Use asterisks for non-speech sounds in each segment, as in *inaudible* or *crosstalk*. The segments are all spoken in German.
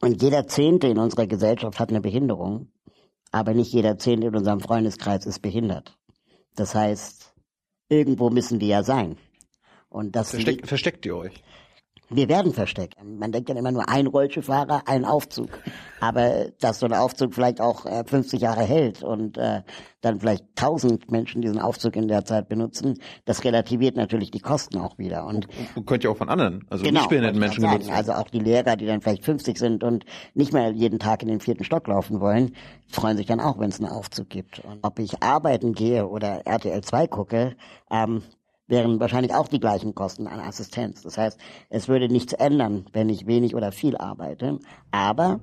Und jeder Zehnte in unserer Gesellschaft hat eine Behinderung, aber nicht jeder Zehnte in unserem Freundeskreis ist behindert. Das heißt, irgendwo müssen die ja sein. Und das Versteck, versteckt ihr euch? Wir werden versteckt. Man denkt dann immer nur ein Rollstuhlfahrer, ein Aufzug. Aber dass so ein Aufzug vielleicht auch äh, 50 Jahre hält und äh, dann vielleicht 1000 Menschen diesen Aufzug in der Zeit benutzen, das relativiert natürlich die Kosten auch wieder. Und, und könnt ihr auch von anderen, also genau, nicht behinderten Menschen sagen, genutzt. Also auch die Lehrer, die dann vielleicht 50 sind und nicht mehr jeden Tag in den vierten Stock laufen wollen, freuen sich dann auch, wenn es einen Aufzug gibt. Und ob ich arbeiten gehe oder RTL 2 gucke, ähm, wären wahrscheinlich auch die gleichen Kosten an Assistenz. Das heißt, es würde nichts ändern, wenn ich wenig oder viel arbeite. Aber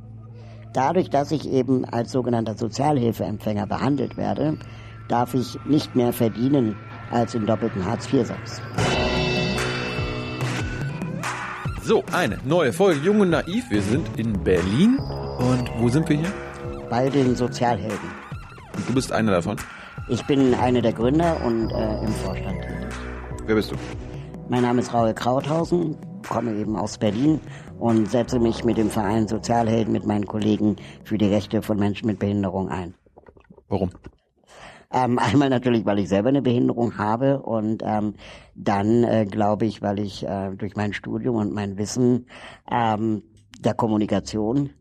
dadurch, dass ich eben als sogenannter Sozialhilfeempfänger behandelt werde, darf ich nicht mehr verdienen als im doppelten Hartz-IV-Satz. So, eine neue Folge Jung und Naiv. Wir sind in Berlin. Und wo sind wir hier? Bei den Sozialhelden. Und du bist einer davon. Ich bin einer der Gründer und äh, im Vorstand. Wer bist du? Mein Name ist Raul Krauthausen, komme eben aus Berlin und setze mich mit dem Verein Sozialhelden mit meinen Kollegen für die Rechte von Menschen mit Behinderung ein. Warum? Ähm, *laughs* einmal natürlich, weil ich selber eine Behinderung habe und ähm, dann äh, glaube ich, weil ich äh, durch mein Studium und mein Wissen ähm, der Kommunikation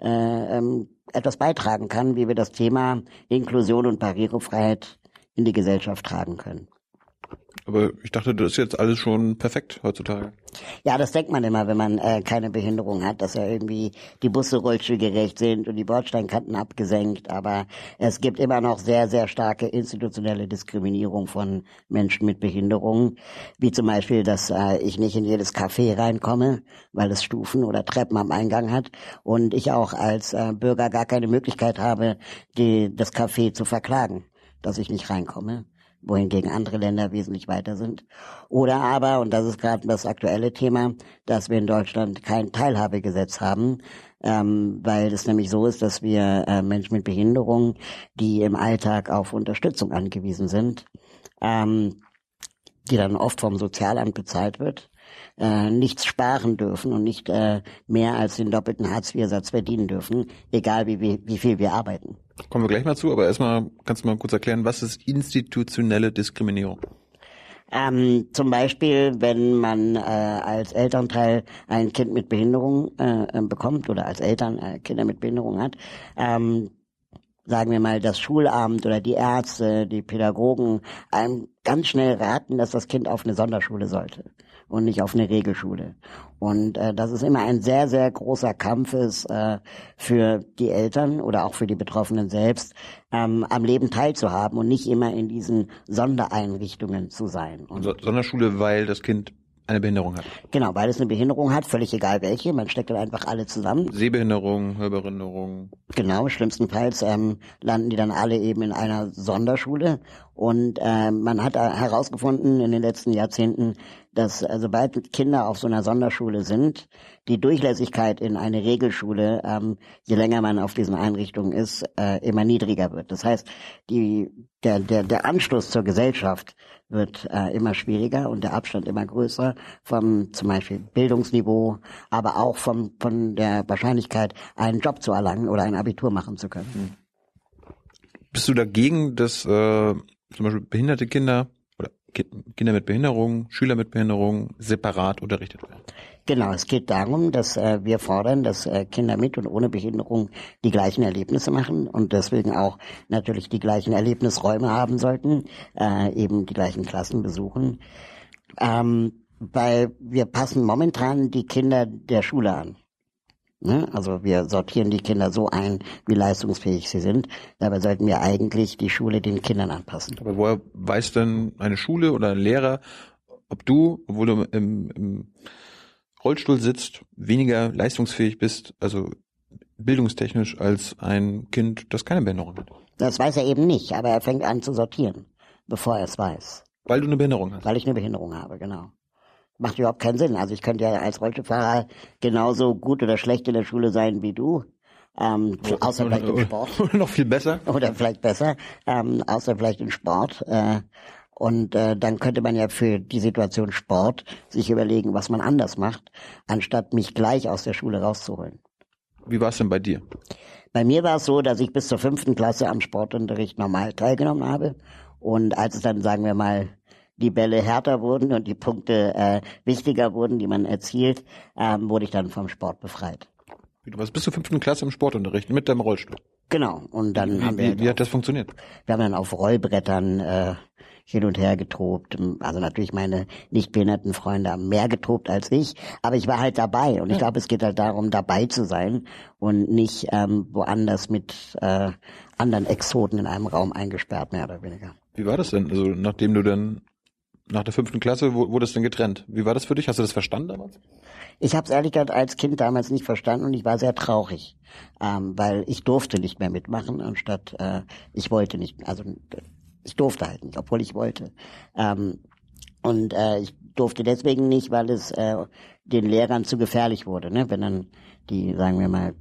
äh, ähm, etwas beitragen kann, wie wir das Thema Inklusion und Barrierefreiheit in die Gesellschaft tragen können. Aber ich dachte, das ist jetzt alles schon perfekt heutzutage. Ja, das denkt man immer, wenn man äh, keine Behinderung hat, dass ja irgendwie die Busse rollstuhlgerecht sind und die Bordsteinkanten abgesenkt. Aber es gibt immer noch sehr, sehr starke institutionelle Diskriminierung von Menschen mit Behinderungen. Wie zum Beispiel, dass äh, ich nicht in jedes Café reinkomme, weil es Stufen oder Treppen am Eingang hat. Und ich auch als äh, Bürger gar keine Möglichkeit habe, die, das Café zu verklagen, dass ich nicht reinkomme wohingegen andere Länder wesentlich weiter sind. Oder aber, und das ist gerade das aktuelle Thema, dass wir in Deutschland kein Teilhabegesetz haben, ähm, weil es nämlich so ist, dass wir äh, Menschen mit Behinderung, die im Alltag auf Unterstützung angewiesen sind, ähm, die dann oft vom Sozialamt bezahlt wird, äh, nichts sparen dürfen und nicht äh, mehr als den doppelten Hartz-IV-Satz verdienen dürfen, egal wie, wie, wie viel wir arbeiten. Kommen wir gleich mal zu, aber erstmal kannst du mal kurz erklären, was ist institutionelle Diskriminierung? Ähm, zum Beispiel, wenn man äh, als Elternteil ein Kind mit Behinderung äh, bekommt oder als Eltern äh, Kinder mit Behinderung hat, ähm, sagen wir mal, das Schulamt oder die Ärzte, die Pädagogen einem ganz schnell raten, dass das Kind auf eine Sonderschule sollte und nicht auf eine Regelschule. Und äh, das ist immer ein sehr, sehr großer Kampf ist äh, für die Eltern oder auch für die Betroffenen selbst, ähm, am Leben teilzuhaben und nicht immer in diesen Sondereinrichtungen zu sein. Und So- Sonderschule, weil das Kind eine Behinderung hat. genau, weil es eine Behinderung hat, völlig egal welche, man steckt dann einfach alle zusammen. Sehbehinderung, Hörbehinderung. Genau, schlimmstenfalls ähm, landen die dann alle eben in einer Sonderschule. Und ähm, man hat äh, herausgefunden in den letzten Jahrzehnten, dass äh, sobald Kinder auf so einer Sonderschule sind, die Durchlässigkeit in eine Regelschule, ähm, je länger man auf diesen Einrichtungen ist, äh, immer niedriger wird. Das heißt, die, der, der, der Anschluss zur Gesellschaft wird äh, immer schwieriger und der Abstand immer größer vom zum Beispiel Bildungsniveau, aber auch vom, von der Wahrscheinlichkeit, einen Job zu erlangen oder ein Abitur machen zu können. Bist du dagegen, dass äh, zum Beispiel behinderte Kinder Kinder mit Behinderung, Schüler mit Behinderung separat unterrichtet werden? Genau, es geht darum, dass äh, wir fordern, dass äh, Kinder mit und ohne Behinderung die gleichen Erlebnisse machen und deswegen auch natürlich die gleichen Erlebnisräume haben sollten, äh, eben die gleichen Klassen besuchen. Ähm, weil wir passen momentan die Kinder der Schule an. Ne? Also wir sortieren die Kinder so ein, wie leistungsfähig sie sind. Dabei sollten wir eigentlich die Schule den Kindern anpassen. Aber woher weiß denn eine Schule oder ein Lehrer, ob du, obwohl du im, im Rollstuhl sitzt, weniger leistungsfähig bist, also bildungstechnisch als ein Kind, das keine Behinderung hat? Das weiß er eben nicht, aber er fängt an zu sortieren, bevor er es weiß. Weil du eine Behinderung hast. Weil ich eine Behinderung habe, genau. Macht überhaupt keinen Sinn. Also ich könnte ja als Rollstuhlfahrer genauso gut oder schlecht in der Schule sein wie du. Ähm, außer vielleicht im Sport. Oder *laughs* noch viel besser. Oder vielleicht besser, ähm, außer vielleicht im Sport. Äh, und äh, dann könnte man ja für die Situation Sport sich überlegen, was man anders macht, anstatt mich gleich aus der Schule rauszuholen. Wie war es denn bei dir? Bei mir war es so, dass ich bis zur fünften Klasse am Sportunterricht normal teilgenommen habe. Und als es dann, sagen wir mal, die Bälle härter wurden und die Punkte äh, wichtiger wurden, die man erzielt, ähm, wurde ich dann vom Sport befreit. Du warst bis zur fünften Klasse im Sportunterricht mit deinem Rollstuhl. Genau. Und dann Wie, haben wir wie, wie hat das funktioniert? Wir haben dann auf Rollbrettern äh, hin und her getobt. Also natürlich meine nicht behinderten Freunde haben mehr getobt als ich, aber ich war halt dabei. Und ich glaube, es geht halt darum, dabei zu sein und nicht ähm, woanders mit äh, anderen Exoten in einem Raum eingesperrt, mehr oder weniger. Wie war das denn? Also nachdem du dann nach der fünften Klasse wurde es denn getrennt. Wie war das für dich? Hast du das verstanden damals? Ich habe es ehrlich gesagt als Kind damals nicht verstanden und ich war sehr traurig, ähm, weil ich durfte nicht mehr mitmachen, anstatt äh, ich wollte nicht, also ich durfte halt nicht, obwohl ich wollte. Ähm, und äh, ich durfte deswegen nicht, weil es äh, den Lehrern zu gefährlich wurde, ne? wenn dann die, sagen wir mal,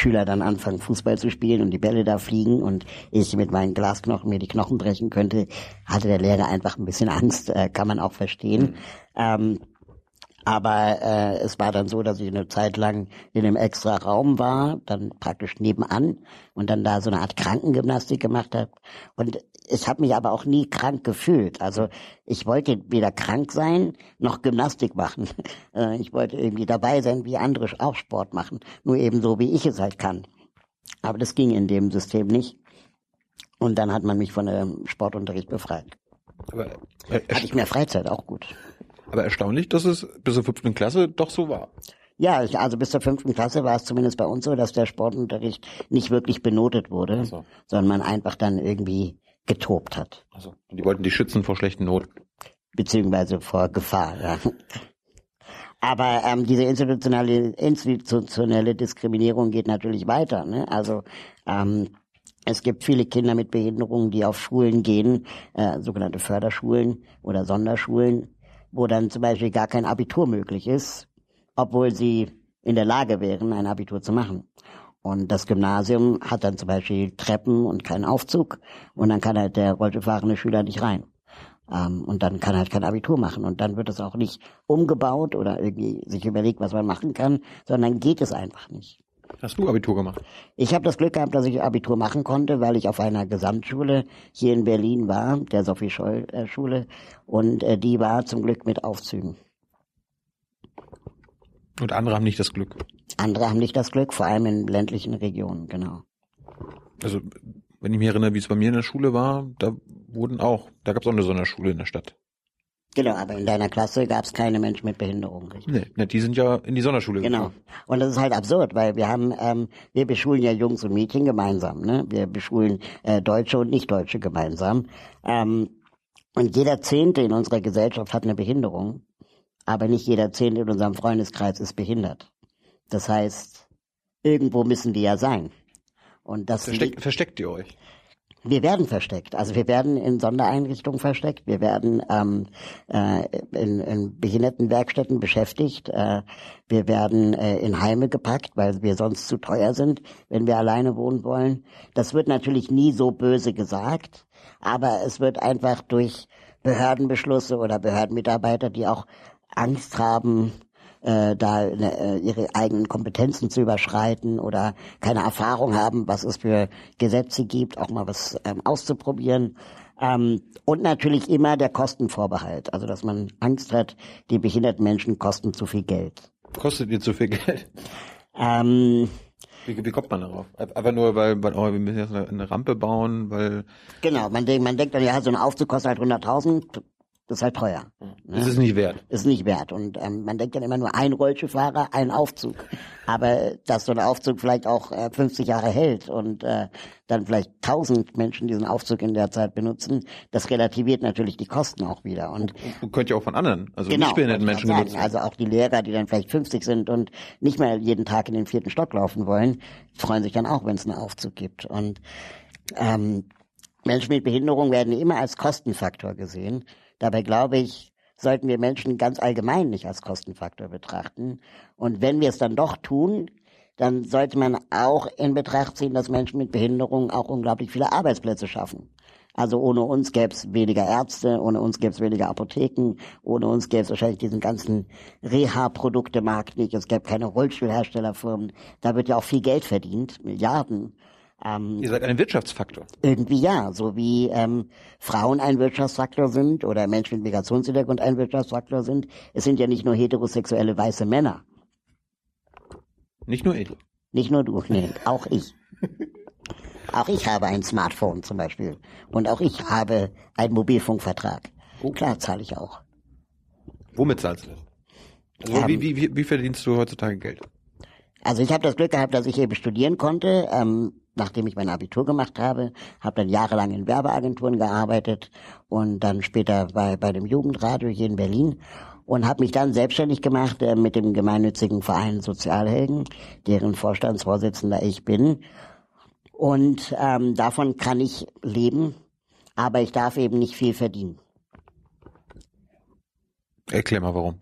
Schüler dann anfangen, Fußball zu spielen und die Bälle da fliegen und ich mit meinen Glasknochen mir die Knochen brechen könnte, hatte der Lehrer einfach ein bisschen Angst, äh, kann man auch verstehen. Ähm, aber äh, es war dann so, dass ich eine Zeit lang in einem extra Raum war, dann praktisch nebenan und dann da so eine Art Krankengymnastik gemacht habe. Und ich habe mich aber auch nie krank gefühlt. Also ich wollte weder krank sein noch Gymnastik machen. *laughs* Äh, ich wollte irgendwie dabei sein, wie andere auch Sport machen. Nur eben so, wie ich es halt kann. Aber das ging in dem System nicht. Und dann hat man mich von dem Sportunterricht befreit. Aber, Hatte ich mehr Freizeit, auch gut. aber erstaunlich, dass es bis zur fünften Klasse doch so war. Ja, ich, also bis zur fünften Klasse war es zumindest bei uns so, dass der Sportunterricht nicht wirklich benotet wurde, so. sondern man einfach dann irgendwie getobt hat, Also, die wollten die schützen vor schlechten Noten. beziehungsweise vor Gefahr. Ja. Aber ähm, diese institutionelle, institutionelle Diskriminierung geht natürlich weiter. Ne? Also ähm, es gibt viele Kinder mit Behinderungen, die auf Schulen gehen, äh, sogenannte Förderschulen oder Sonderschulen, wo dann zum Beispiel gar kein Abitur möglich ist, obwohl sie in der Lage wären, ein Abitur zu machen. Und das Gymnasium hat dann zum Beispiel Treppen und keinen Aufzug und dann kann halt der rollstuhlfahrende Schüler nicht rein. Ähm, und dann kann halt kein Abitur machen und dann wird es auch nicht umgebaut oder irgendwie sich überlegt, was man machen kann, sondern geht es einfach nicht. Hast du Abitur gemacht? Ich habe das Glück gehabt, dass ich Abitur machen konnte, weil ich auf einer Gesamtschule hier in Berlin war, der Sophie Scholl äh, und äh, die war zum Glück mit Aufzügen. Und andere haben nicht das Glück. Andere haben nicht das Glück, vor allem in ländlichen Regionen, genau. Also, wenn ich mich erinnere, wie es bei mir in der Schule war, da wurden auch, da gab es auch eine Sonderschule in der Stadt. Genau, aber in deiner Klasse gab es keine Menschen mit Behinderung, richtig? Nee, ne, die sind ja in die Sonderschule Genau. gegangen. Und das ist halt absurd, weil wir haben, ähm, wir beschulen ja Jungs und Mädchen gemeinsam, ne? Wir beschulen äh, Deutsche und Nicht-Deutsche gemeinsam. Ähm, und jeder Zehnte in unserer Gesellschaft hat eine Behinderung, aber nicht jeder Zehnte in unserem Freundeskreis ist behindert. Das heißt, irgendwo müssen die ja sein. Und das Versteck, versteckt ihr euch? wir werden versteckt. Also wir werden in Sondereinrichtungen versteckt. Wir werden ähm, äh, in, in Behindertenwerkstätten beschäftigt. Äh, wir werden äh, in Heime gepackt, weil wir sonst zu teuer sind, wenn wir alleine wohnen wollen. Das wird natürlich nie so böse gesagt, aber es wird einfach durch Behördenbeschlüsse oder Behördenmitarbeiter, die auch Angst haben, äh, da äh, ihre eigenen Kompetenzen zu überschreiten oder keine Erfahrung haben, was es für Gesetze gibt, auch mal was ähm, auszuprobieren. Ähm, und natürlich immer der Kostenvorbehalt, also dass man Angst hat, die behinderten Menschen kosten zu viel Geld. Kostet ihr zu viel Geld? Ähm, Wie, wie kommt man darauf? Einfach nur, weil, weil oh, wir müssen jetzt eine, eine Rampe bauen, weil genau, man, denkt, man denkt dann, ja, so ein Aufzug kostet halt 100.000, das ist halt teuer. das ist nicht wert. ist nicht wert. Und ähm, man denkt dann immer nur ein Rollstuhlfahrer, ein Aufzug. *laughs* Aber dass so ein Aufzug vielleicht auch äh, 50 Jahre hält und äh, dann vielleicht 1000 Menschen diesen Aufzug in der Zeit benutzen, das relativiert natürlich die Kosten auch wieder. Und Und könnt ihr auch von anderen, also genau, nicht behinderten Menschen sagen, benutzen. also auch die Lehrer, die dann vielleicht 50 sind und nicht mehr jeden Tag in den vierten Stock laufen wollen, freuen sich dann auch, wenn es einen Aufzug gibt. Und ähm, Menschen mit Behinderung werden immer als Kostenfaktor gesehen. Dabei glaube ich, sollten wir Menschen ganz allgemein nicht als Kostenfaktor betrachten. Und wenn wir es dann doch tun, dann sollte man auch in Betracht ziehen, dass Menschen mit Behinderung auch unglaublich viele Arbeitsplätze schaffen. Also ohne uns gäbe es weniger Ärzte, ohne uns gäbe es weniger Apotheken, ohne uns gäbe es wahrscheinlich diesen ganzen Reha-Produktemarkt nicht, es gäbe keine Rollstuhlherstellerfirmen. Da wird ja auch viel Geld verdient, Milliarden. Ähm, Ihr seid ein Wirtschaftsfaktor. Irgendwie ja, so wie ähm, Frauen ein Wirtschaftsfaktor sind oder Menschen mit Migrationshintergrund ein Wirtschaftsfaktor sind. Es sind ja nicht nur heterosexuelle weiße Männer. Nicht nur ich. Nicht nur du, nee, auch ich. *laughs* auch ich habe ein Smartphone zum Beispiel. Und auch ich habe einen Mobilfunkvertrag. Oh. Klar zahle ich auch. Womit zahlst du das? Also, wie, wie, wie, wie verdienst du heutzutage Geld? Also ich habe das Glück gehabt, dass ich eben studieren konnte. Ähm, nachdem ich mein Abitur gemacht habe, habe dann jahrelang in Werbeagenturen gearbeitet und dann später bei, bei dem Jugendradio hier in Berlin und habe mich dann selbstständig gemacht äh, mit dem gemeinnützigen Verein Sozialhelden, deren Vorstandsvorsitzender ich bin. Und ähm, davon kann ich leben, aber ich darf eben nicht viel verdienen. Erklär mal warum.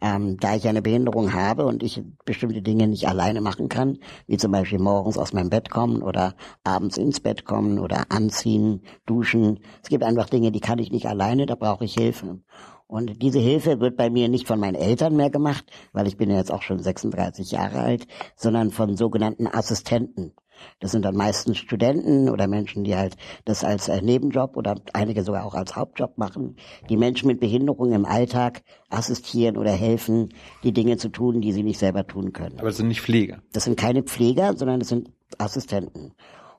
Ähm, da ich eine Behinderung habe und ich bestimmte Dinge nicht alleine machen kann, wie zum Beispiel morgens aus meinem Bett kommen oder abends ins Bett kommen oder anziehen, duschen. Es gibt einfach Dinge, die kann ich nicht alleine, da brauche ich Hilfe. Und diese Hilfe wird bei mir nicht von meinen Eltern mehr gemacht, weil ich bin ja jetzt auch schon 36 Jahre alt, sondern von sogenannten Assistenten. Das sind dann meistens Studenten oder Menschen, die halt das als äh, Nebenjob oder einige sogar auch als Hauptjob machen, die Menschen mit Behinderung im Alltag assistieren oder helfen, die Dinge zu tun, die sie nicht selber tun können. Aber das sind nicht Pfleger. Das sind keine Pfleger, sondern das sind Assistenten.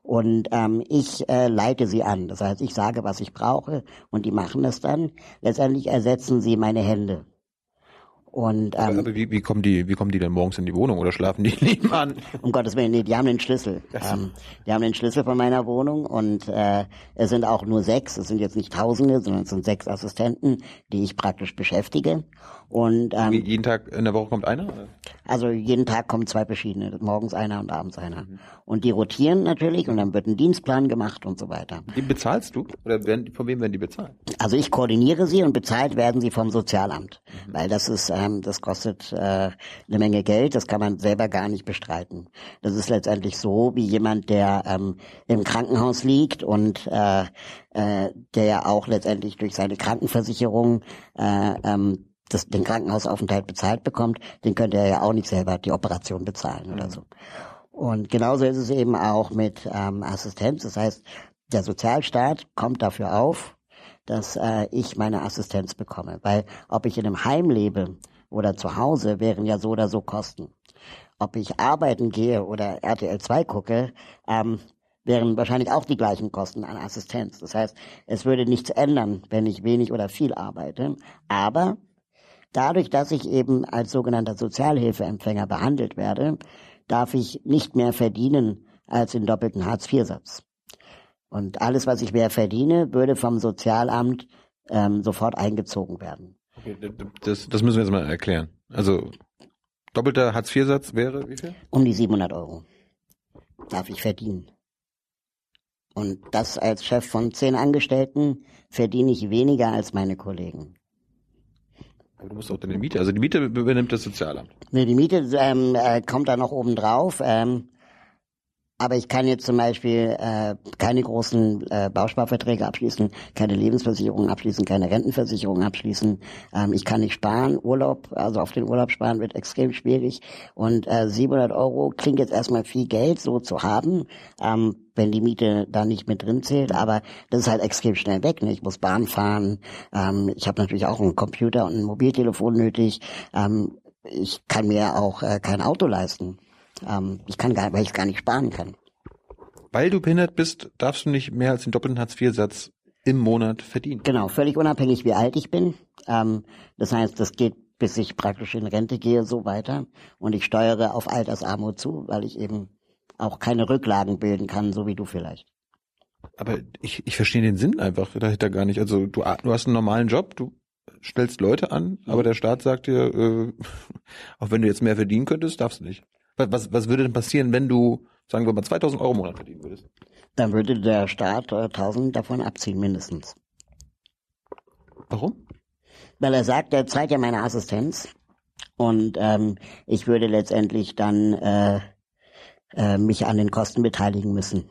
Und ähm, ich äh, leite sie an. Das heißt, ich sage, was ich brauche und die machen das dann. Letztendlich ersetzen sie meine Hände. Und, ähm, aber, aber wie, wie, kommen die, wie kommen die denn morgens in die Wohnung oder schlafen die *laughs* nebenan? *laughs* Um Gottes Willen, nee, die haben den Schlüssel. Ähm, die haben den Schlüssel von meiner Wohnung und äh, es sind auch nur sechs, es sind jetzt nicht Tausende, sondern es sind sechs Assistenten, die ich praktisch beschäftige. Und ähm, jeden Tag in der Woche kommt einer? Oder? Also jeden Tag kommen zwei verschiedene, morgens einer und abends einer. Mhm. Und die rotieren natürlich und dann wird ein Dienstplan gemacht und so weiter. Die bezahlst du? Oder werden, von wem werden die bezahlt? Also ich koordiniere sie und bezahlt werden sie vom Sozialamt. Mhm. Weil das ist, ähm, das kostet äh, eine Menge Geld, das kann man selber gar nicht bestreiten. Das ist letztendlich so, wie jemand, der ähm, im Krankenhaus liegt und äh, äh, der auch letztendlich durch seine Krankenversicherung äh, ähm, das, den Krankenhausaufenthalt bezahlt bekommt, den könnte er ja auch nicht selber die Operation bezahlen oder mhm. so. Und genauso ist es eben auch mit ähm, Assistenz. Das heißt, der Sozialstaat kommt dafür auf, dass äh, ich meine Assistenz bekomme. Weil ob ich in einem Heim lebe oder zu Hause, wären ja so oder so Kosten. Ob ich arbeiten gehe oder RTL 2 gucke, ähm, wären wahrscheinlich auch die gleichen Kosten an Assistenz. Das heißt, es würde nichts ändern, wenn ich wenig oder viel arbeite. Aber Dadurch, dass ich eben als sogenannter Sozialhilfeempfänger behandelt werde, darf ich nicht mehr verdienen als den doppelten Hartz-IV-Satz. Und alles, was ich mehr verdiene, würde vom Sozialamt ähm, sofort eingezogen werden. Okay, das, das müssen wir jetzt mal erklären. Also doppelter Hartz-IV-Satz wäre wie viel? Um die 700 Euro darf ich verdienen. Und das als Chef von zehn Angestellten verdiene ich weniger als meine Kollegen. Aber du musst auch deine Miete, also die Miete übernimmt das Sozialamt. Nee, die Miete ähm, äh, kommt da noch oben drauf. Ähm, aber ich kann jetzt zum Beispiel äh, keine großen äh, Bausparverträge abschließen, keine Lebensversicherung abschließen, keine Rentenversicherung abschließen. Ähm, ich kann nicht sparen. Urlaub, also auf den Urlaub sparen wird extrem schwierig. Und äh, 700 Euro klingt jetzt erstmal viel Geld so zu haben, ähm, wenn die Miete da nicht mit drin zählt. Aber das ist halt extrem schnell weg. Ne? Ich muss Bahn fahren. Ähm, ich habe natürlich auch einen Computer und ein Mobiltelefon nötig. Ähm, ich kann mir auch äh, kein Auto leisten. Ähm, ich kann gar, weil ich gar nicht sparen kann. Weil du behindert bist, darfst du nicht mehr als den doppelten Hartz-IV-Satz im Monat verdienen. Genau, völlig unabhängig, wie alt ich bin. Ähm, das heißt, das geht bis ich praktisch in Rente gehe, so weiter. Und ich steuere auf Altersarmut zu, weil ich eben auch keine Rücklagen bilden kann, so wie du vielleicht. Aber ich, ich verstehe den Sinn einfach dahinter gar nicht. Also du, du hast einen normalen Job, du stellst Leute an, aber der Staat sagt dir, äh, *laughs* auch wenn du jetzt mehr verdienen könntest, darfst du nicht. Was, was würde denn passieren, wenn du, sagen wir mal, 2000 Euro im Monat verdienen würdest? Dann würde der Staat 1000 davon abziehen, mindestens. Warum? Weil er sagt, er zahlt ja meine Assistenz und ähm, ich würde letztendlich dann äh, äh, mich an den Kosten beteiligen müssen.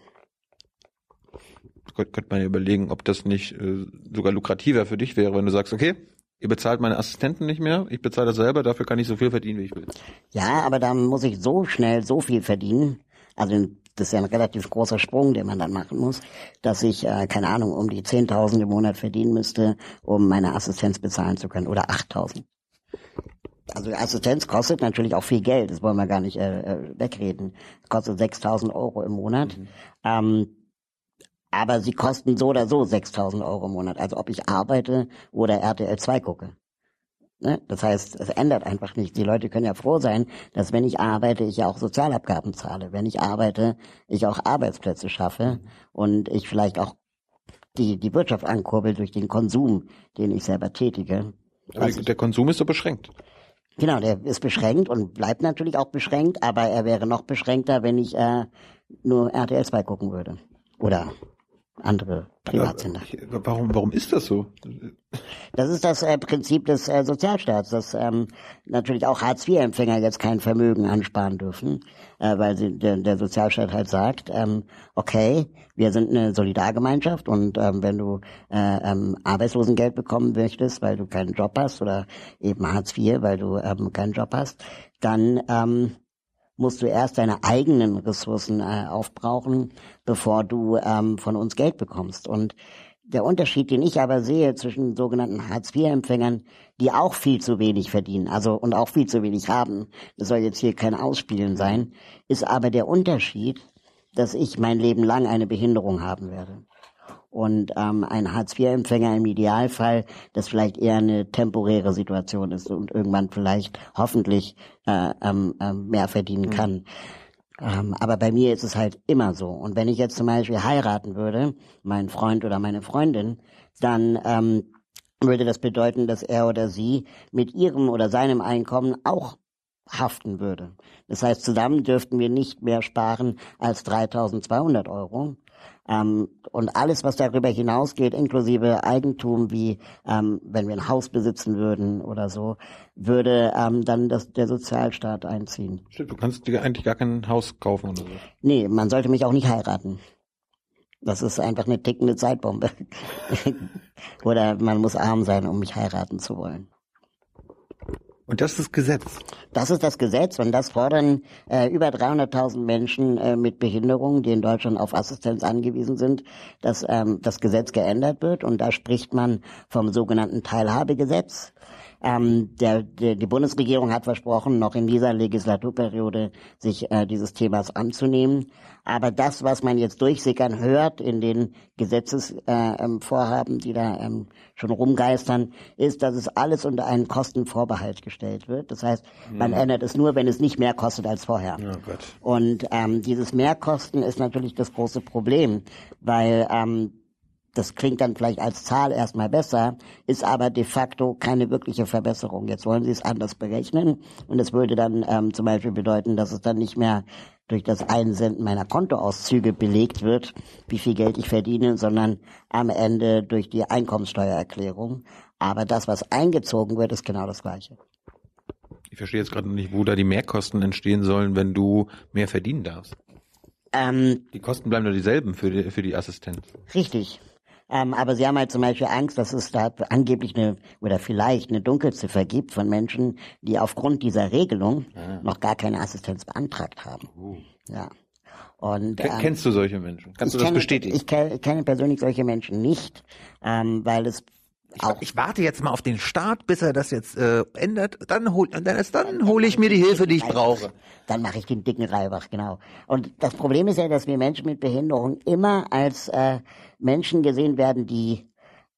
könnte man ja überlegen, ob das nicht äh, sogar lukrativer für dich wäre, wenn du sagst, okay, ihr bezahlt meine Assistenten nicht mehr, ich bezahle das selber, dafür kann ich so viel verdienen, wie ich will. Ja, aber da muss ich so schnell so viel verdienen, also das ist ja ein relativ großer Sprung, den man dann machen muss, dass ich, äh, keine Ahnung, um die 10.000 im Monat verdienen müsste, um meine Assistenz bezahlen zu können, oder 8.000. Also Assistenz kostet natürlich auch viel Geld, das wollen wir gar nicht äh, äh wegreden. Es kostet 6.000 Euro im Monat. Mhm. Ähm, aber sie kosten so oder so 6.000 Euro im Monat. Also ob ich arbeite oder RTL 2 gucke. Ne? Das heißt, es ändert einfach nichts. Die Leute können ja froh sein, dass wenn ich arbeite, ich ja auch Sozialabgaben zahle. Wenn ich arbeite, ich auch Arbeitsplätze schaffe und ich vielleicht auch die, die Wirtschaft ankurbel durch den Konsum, den ich selber tätige. Aber der Konsum ist so beschränkt. Genau, der ist beschränkt und bleibt natürlich auch beschränkt, aber er wäre noch beschränkter, wenn ich äh, nur RTL 2 gucken würde. Oder andere Privatsender. Warum, warum ist das so? Das ist das äh, Prinzip des äh, Sozialstaats, dass ähm, natürlich auch Hartz-IV-Empfänger jetzt kein Vermögen ansparen dürfen, äh, weil sie, der, der Sozialstaat halt sagt, ähm, okay, wir sind eine Solidargemeinschaft und ähm, wenn du äh, ähm, Arbeitslosengeld bekommen möchtest, weil du keinen Job hast oder eben Hartz IV, weil du ähm, keinen Job hast, dann ähm, musst du erst deine eigenen Ressourcen äh, aufbrauchen, bevor du ähm, von uns Geld bekommst. Und der Unterschied, den ich aber sehe zwischen sogenannten Hartz-IV-Empfängern, die auch viel zu wenig verdienen, also und auch viel zu wenig haben, das soll jetzt hier kein Ausspielen sein, ist aber der Unterschied, dass ich mein Leben lang eine Behinderung haben werde und ähm, ein Hartz-IV-Empfänger im Idealfall, das vielleicht eher eine temporäre Situation ist und irgendwann vielleicht hoffentlich äh, ähm, äh, mehr verdienen mhm. kann. Ähm, aber bei mir ist es halt immer so. Und wenn ich jetzt zum Beispiel heiraten würde, mein Freund oder meine Freundin, dann ähm, würde das bedeuten, dass er oder sie mit ihrem oder seinem Einkommen auch haften würde. Das heißt, zusammen dürften wir nicht mehr sparen als 3.200 Euro. Ähm, und alles, was darüber hinausgeht, inklusive Eigentum, wie ähm, wenn wir ein Haus besitzen würden oder so, würde ähm, dann das, der Sozialstaat einziehen. Stimmt, du kannst dir eigentlich gar kein Haus kaufen oder so. Nee, man sollte mich auch nicht heiraten. Das ist einfach eine tickende Zeitbombe. *laughs* oder man muss arm sein, um mich heiraten zu wollen. Und das ist das Gesetz. Das ist das Gesetz und das fordern äh, über 300.000 Menschen äh, mit Behinderung, die in Deutschland auf Assistenz angewiesen sind, dass ähm, das Gesetz geändert wird. Und da spricht man vom sogenannten Teilhabegesetz. Ähm, der, der, die Bundesregierung hat versprochen, noch in dieser Legislaturperiode sich äh, dieses Themas anzunehmen. Aber das, was man jetzt durchsickern hört in den Gesetzesvorhaben, äh, ähm, die da ähm, schon rumgeistern, ist, dass es alles unter einen Kostenvorbehalt gestellt wird. Das heißt, man mhm. ändert es nur, wenn es nicht mehr kostet als vorher. Oh Und ähm, dieses Mehrkosten ist natürlich das große Problem, weil ähm, das klingt dann vielleicht als Zahl erstmal besser, ist aber de facto keine wirkliche Verbesserung. Jetzt wollen Sie es anders berechnen und es würde dann ähm, zum Beispiel bedeuten, dass es dann nicht mehr durch das Einsenden meiner Kontoauszüge belegt wird, wie viel Geld ich verdiene, sondern am Ende durch die Einkommenssteuererklärung. Aber das, was eingezogen wird, ist genau das Gleiche. Ich verstehe jetzt gerade nicht, wo da die Mehrkosten entstehen sollen, wenn du mehr verdienen darfst. Ähm, die Kosten bleiben nur dieselben für die, für die Assistenz. Richtig. Ähm, aber sie haben halt zum Beispiel Angst, dass es da angeblich eine oder vielleicht eine Dunkelziffer gibt von Menschen, die aufgrund dieser Regelung ah. noch gar keine Assistenz beantragt haben. Uh. Ja. Und, ähm, Kennst du solche Menschen? Kannst du das kenne, bestätigen? Ich kenne persönlich solche Menschen nicht, ähm, weil es ich, ich, warte jetzt mal auf den Start, bis er das jetzt äh, ändert. Dann hol, dann, dann, dann hole ich mir die Hilfe, die ich brauche. Dann mache ich den dicken Reibach, genau. Und das Problem ist ja, dass wir Menschen mit Behinderung immer als äh, Menschen gesehen werden, die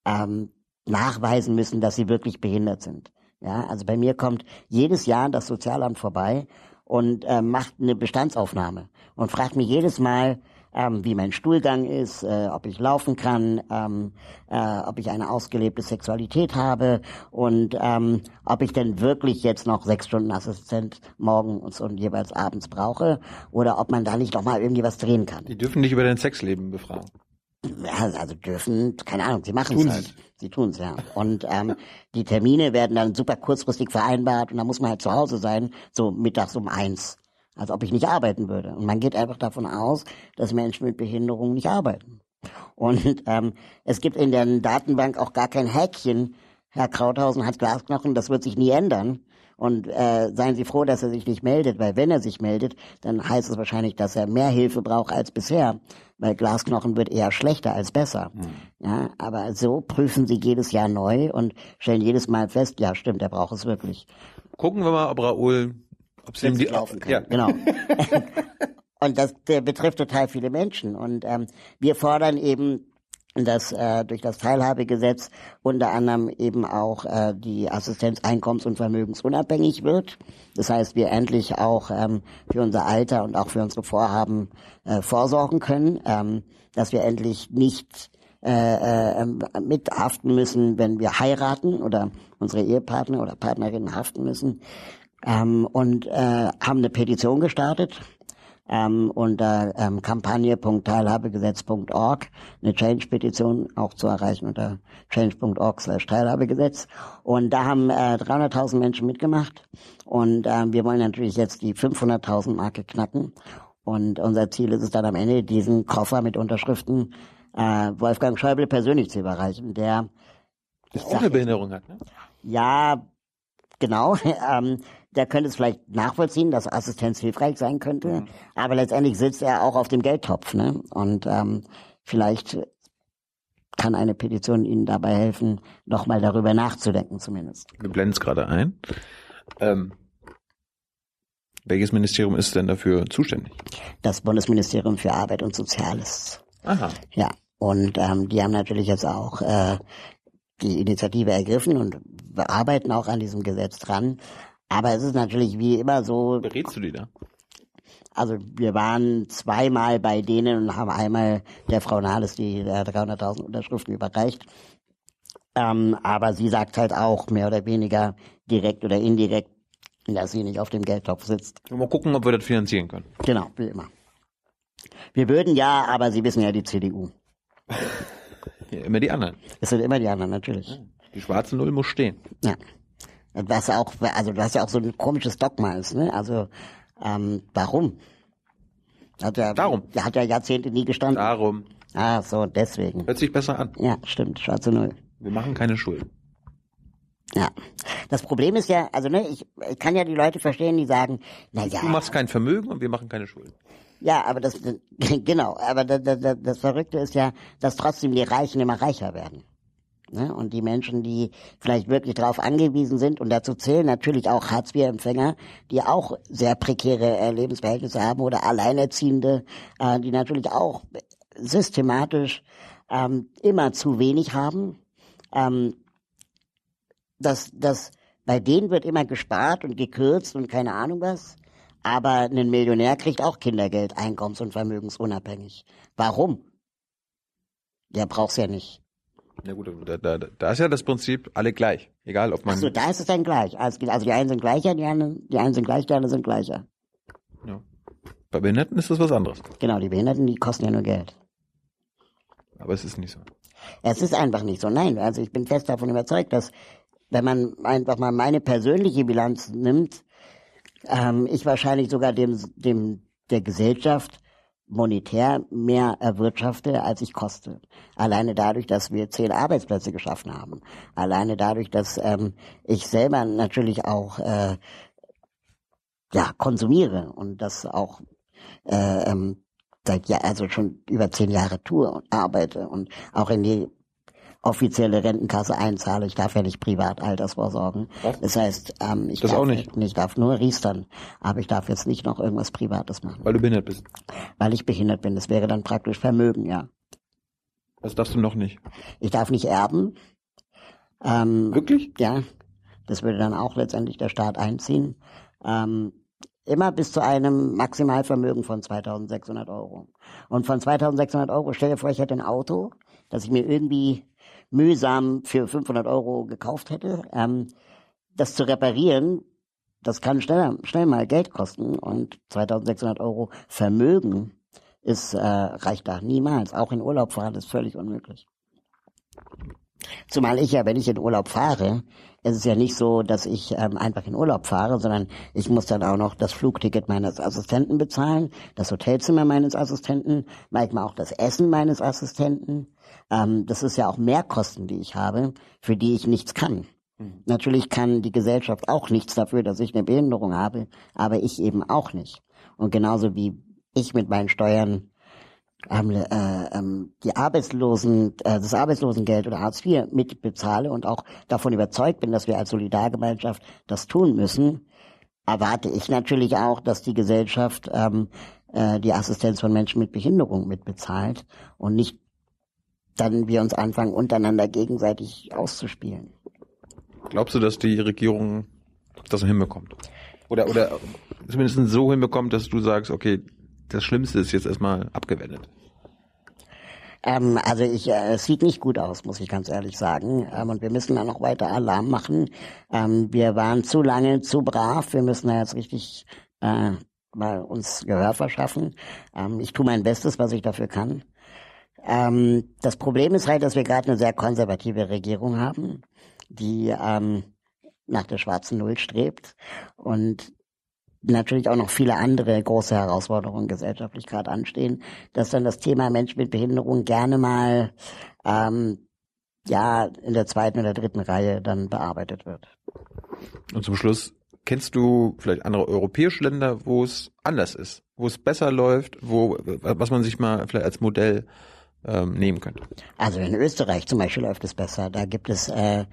ähm, nachweisen müssen, dass sie wirklich behindert sind. Ja, also bei mir kommt jedes Jahr das Sozialamt vorbei und äh, macht eine Bestandsaufnahme und fragt mich jedes Mal, ähm, wie mein Stuhlgang ist, äh, ob ich laufen kann, ähm, äh, ob ich eine ausgelebte Sexualität habe und ähm, ob ich denn wirklich jetzt noch sechs Stunden Assistent morgens und jeweils abends brauche oder ob man da nicht doch mal irgendwie was drehen kann. Die dürfen dich über dein Sexleben befragen. Ja, also dürfen, keine Ahnung, sie machen es halt. Sie tun es, ja. Und ähm, die Termine werden dann super kurzfristig vereinbart und da muss man halt zu Hause sein, so mittags um eins als ob ich nicht arbeiten würde. Und man geht einfach davon aus, dass Menschen mit Behinderung nicht arbeiten. Und ähm, es gibt in der Datenbank auch gar kein Häkchen. Herr Krauthausen hat Glasknochen, das wird sich nie ändern. Und äh, seien Sie froh, dass er sich nicht meldet, weil wenn er sich meldet, dann heißt es wahrscheinlich, dass er mehr Hilfe braucht als bisher, weil Glasknochen wird eher schlechter als besser. Mhm. Ja, aber so prüfen Sie jedes Jahr neu und stellen jedes Mal fest, ja stimmt, er braucht es wirklich. Gucken wir mal, ob Raoul, ob sie die laufen kann. Ja. Genau. *laughs* und das betrifft total viele Menschen. Und ähm, wir fordern eben dass äh, durch das Teilhabegesetz unter anderem eben auch äh, die Assistenz einkommens- und vermögensunabhängig wird. Das heißt, wir endlich auch ähm, für unser Alter und auch für unsere Vorhaben äh, vorsorgen können, ähm, dass wir endlich nicht äh, äh, mithaften müssen, wenn wir heiraten oder unsere Ehepartner oder Partnerinnen haften müssen. Ähm, und äh, haben eine Petition gestartet ähm, unter ähm, kampagne.teilhabegesetz.org eine Change-Petition auch zu erreichen unter change.org slash Teilhabegesetz. Und da haben äh, 300.000 Menschen mitgemacht und ähm, wir wollen natürlich jetzt die 500.000 Marke knacken. Und unser Ziel ist es dann am Ende, diesen Koffer mit Unterschriften äh, Wolfgang Schäuble persönlich zu überreichen, der das auch eine Behinderung hat, ne? Ja, genau. *laughs* ähm, der könnte es vielleicht nachvollziehen, dass Assistenz hilfreich sein könnte, mhm. aber letztendlich sitzt er auch auf dem Geldtopf, ne? Und ähm, vielleicht kann eine Petition Ihnen dabei helfen, nochmal darüber nachzudenken zumindest. Wir blenden es gerade ein. Ähm, welches Ministerium ist denn dafür zuständig? Das Bundesministerium für Arbeit und Soziales. Aha. Ja, und ähm, die haben natürlich jetzt auch äh, die Initiative ergriffen und arbeiten auch an diesem Gesetz dran. Aber es ist natürlich wie immer so. Berätst du die da? Also wir waren zweimal bei denen und haben einmal der Frau Nahles die 300.000 Unterschriften überreicht. Ähm, aber sie sagt halt auch mehr oder weniger direkt oder indirekt, dass sie nicht auf dem Geldtopf sitzt. Mal gucken, ob wir das finanzieren können. Genau, wie immer. Wir würden ja, aber Sie wissen ja die CDU. *laughs* ja, immer die anderen. Es sind immer die anderen, natürlich. Die schwarze Null muss stehen. Ja. Was auch, also das ja auch so ein komisches Dogma ist, ne? Also ähm, warum? Hat ja, Darum. Der hat ja Jahrzehnte nie gestanden. Darum. Ah, so, deswegen. Hört sich besser an. Ja, stimmt, schwarze Null. Wir machen keine Schulden. Ja. Das Problem ist ja, also ne, ich, ich kann ja die Leute verstehen, die sagen, na ja. Du machst kein Vermögen und wir machen keine Schulden. Ja, aber das, *laughs* genau, aber das, das, das Verrückte ist ja, dass trotzdem die Reichen immer reicher werden. Ne? Und die Menschen, die vielleicht wirklich darauf angewiesen sind, und dazu zählen natürlich auch Hartz-IV-Empfänger, die auch sehr prekäre äh, Lebensverhältnisse haben oder Alleinerziehende, äh, die natürlich auch systematisch ähm, immer zu wenig haben. Ähm, das, das, bei denen wird immer gespart und gekürzt und keine Ahnung was. Aber ein Millionär kriegt auch Kindergeld, einkommens- und vermögensunabhängig. Warum? Der braucht's ja nicht. Na gut, da, da, da ist ja das Prinzip alle gleich. Egal ob man. Ach so, da ist es dann gleich. Also die einen sind gleicher, die anderen, die einen sind gleich, die anderen sind gleicher. Ja. Bei Behinderten ist das was anderes. Genau, die Behinderten, die kosten ja nur Geld. Aber es ist nicht so. Es ist einfach nicht so. Nein, also ich bin fest davon überzeugt, dass wenn man einfach mal meine persönliche Bilanz nimmt, ähm, ich wahrscheinlich sogar dem, dem der Gesellschaft monetär mehr erwirtschafte, als ich koste. Alleine dadurch, dass wir zehn Arbeitsplätze geschaffen haben. Alleine dadurch, dass ähm, ich selber natürlich auch äh, ja konsumiere und das auch äh, ähm, seit ja also schon über zehn Jahre tue und arbeite und auch in die offizielle Rentenkasse einzahle. Ich darf ja nicht privat Altersvorsorgen. Was? Das heißt, ähm, ich, das darf, auch nicht. ich darf nur riestern, aber ich darf jetzt nicht noch irgendwas Privates machen. Weil du behindert bist. Weil ich behindert bin. Das wäre dann praktisch Vermögen, ja. Was darfst du noch nicht? Ich darf nicht erben. Ähm, Wirklich? Ja. Das würde dann auch letztendlich der Staat einziehen. Ähm, immer bis zu einem Maximalvermögen von 2600 Euro. Und von 2600 Euro, stell dir vor, ich hätte ein Auto, das ich mir irgendwie mühsam für 500 Euro gekauft hätte. Ähm, das zu reparieren, das kann schnell, schnell mal Geld kosten und 2600 Euro Vermögen ist, äh, reicht da niemals. Auch in Urlaub fahren ist völlig unmöglich. Zumal ich ja, wenn ich in Urlaub fahre, es ist ja nicht so, dass ich ähm, einfach in Urlaub fahre, sondern ich muss dann auch noch das Flugticket meines Assistenten bezahlen, das Hotelzimmer meines Assistenten, manchmal auch das Essen meines Assistenten. Ähm, das ist ja auch Mehrkosten, die ich habe, für die ich nichts kann. Mhm. Natürlich kann die Gesellschaft auch nichts dafür, dass ich eine Behinderung habe, aber ich eben auch nicht. Und genauso wie ich mit meinen Steuern äh, ähm, die Arbeitslosen, äh, das Arbeitslosengeld oder Hartz IV mitbezahle und auch davon überzeugt bin, dass wir als Solidargemeinschaft das tun müssen, erwarte ich natürlich auch, dass die Gesellschaft ähm, äh, die Assistenz von Menschen mit Behinderung mitbezahlt und nicht dann wir uns anfangen, untereinander gegenseitig auszuspielen. Glaubst du, dass die Regierung das hinbekommt? Oder, oder zumindest so hinbekommt, dass du sagst, okay, das Schlimmste ist jetzt erstmal abgewendet? Ähm, also ich, äh, es sieht nicht gut aus, muss ich ganz ehrlich sagen. Ähm, und wir müssen da noch weiter Alarm machen. Ähm, wir waren zu lange zu brav. Wir müssen da jetzt richtig äh, mal uns Gehör verschaffen. Ähm, ich tue mein Bestes, was ich dafür kann. Ähm, das Problem ist halt, dass wir gerade eine sehr konservative Regierung haben, die ähm, nach der schwarzen Null strebt. Und natürlich auch noch viele andere große Herausforderungen gesellschaftlich gerade anstehen, dass dann das Thema Mensch mit Behinderung gerne mal ähm, ja in der zweiten oder dritten Reihe dann bearbeitet wird. Und zum Schluss kennst du vielleicht andere europäische Länder, wo es anders ist, wo es besser läuft, wo was man sich mal vielleicht als Modell ähm, nehmen könnte? Also in Österreich zum Beispiel läuft es besser. Da gibt es äh,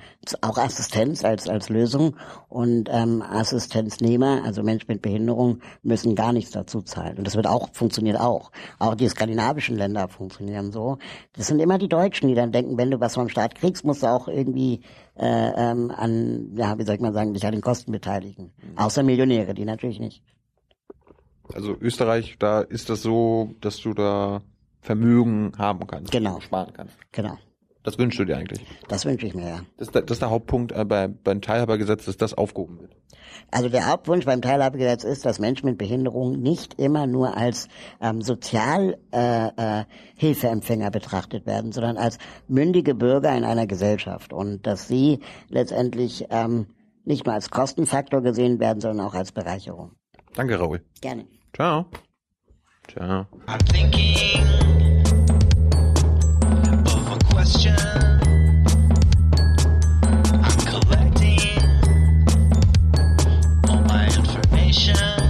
auch Assistenz als als Lösung und ähm, Assistenznehmer, also Menschen mit Behinderung, müssen gar nichts dazu zahlen. Und das wird auch funktioniert auch. Auch die skandinavischen Länder funktionieren so. Das sind immer die Deutschen, die dann denken, wenn du was vom Staat kriegst, musst du auch irgendwie äh, ähm, an, ja, wie soll ich mal sagen, dich an den Kosten beteiligen. Mhm. Außer Millionäre, die natürlich nicht. Also Österreich, da ist das so, dass du da Vermögen haben kannst. Genau. Sparen kannst. Genau. Das wünschst du dir eigentlich? Das wünsche ich mir, ja. Das, das ist der Hauptpunkt äh, bei, beim Teilhabergesetz, dass das aufgehoben wird. Also der Hauptwunsch beim Teilhabegesetz ist, dass Menschen mit Behinderung nicht immer nur als ähm, Sozialhilfeempfänger äh, äh, betrachtet werden, sondern als mündige Bürger in einer Gesellschaft und dass sie letztendlich ähm, nicht nur als Kostenfaktor gesehen werden, sondern auch als Bereicherung. Danke, Raoul. Gerne. Ciao. Ciao. nation.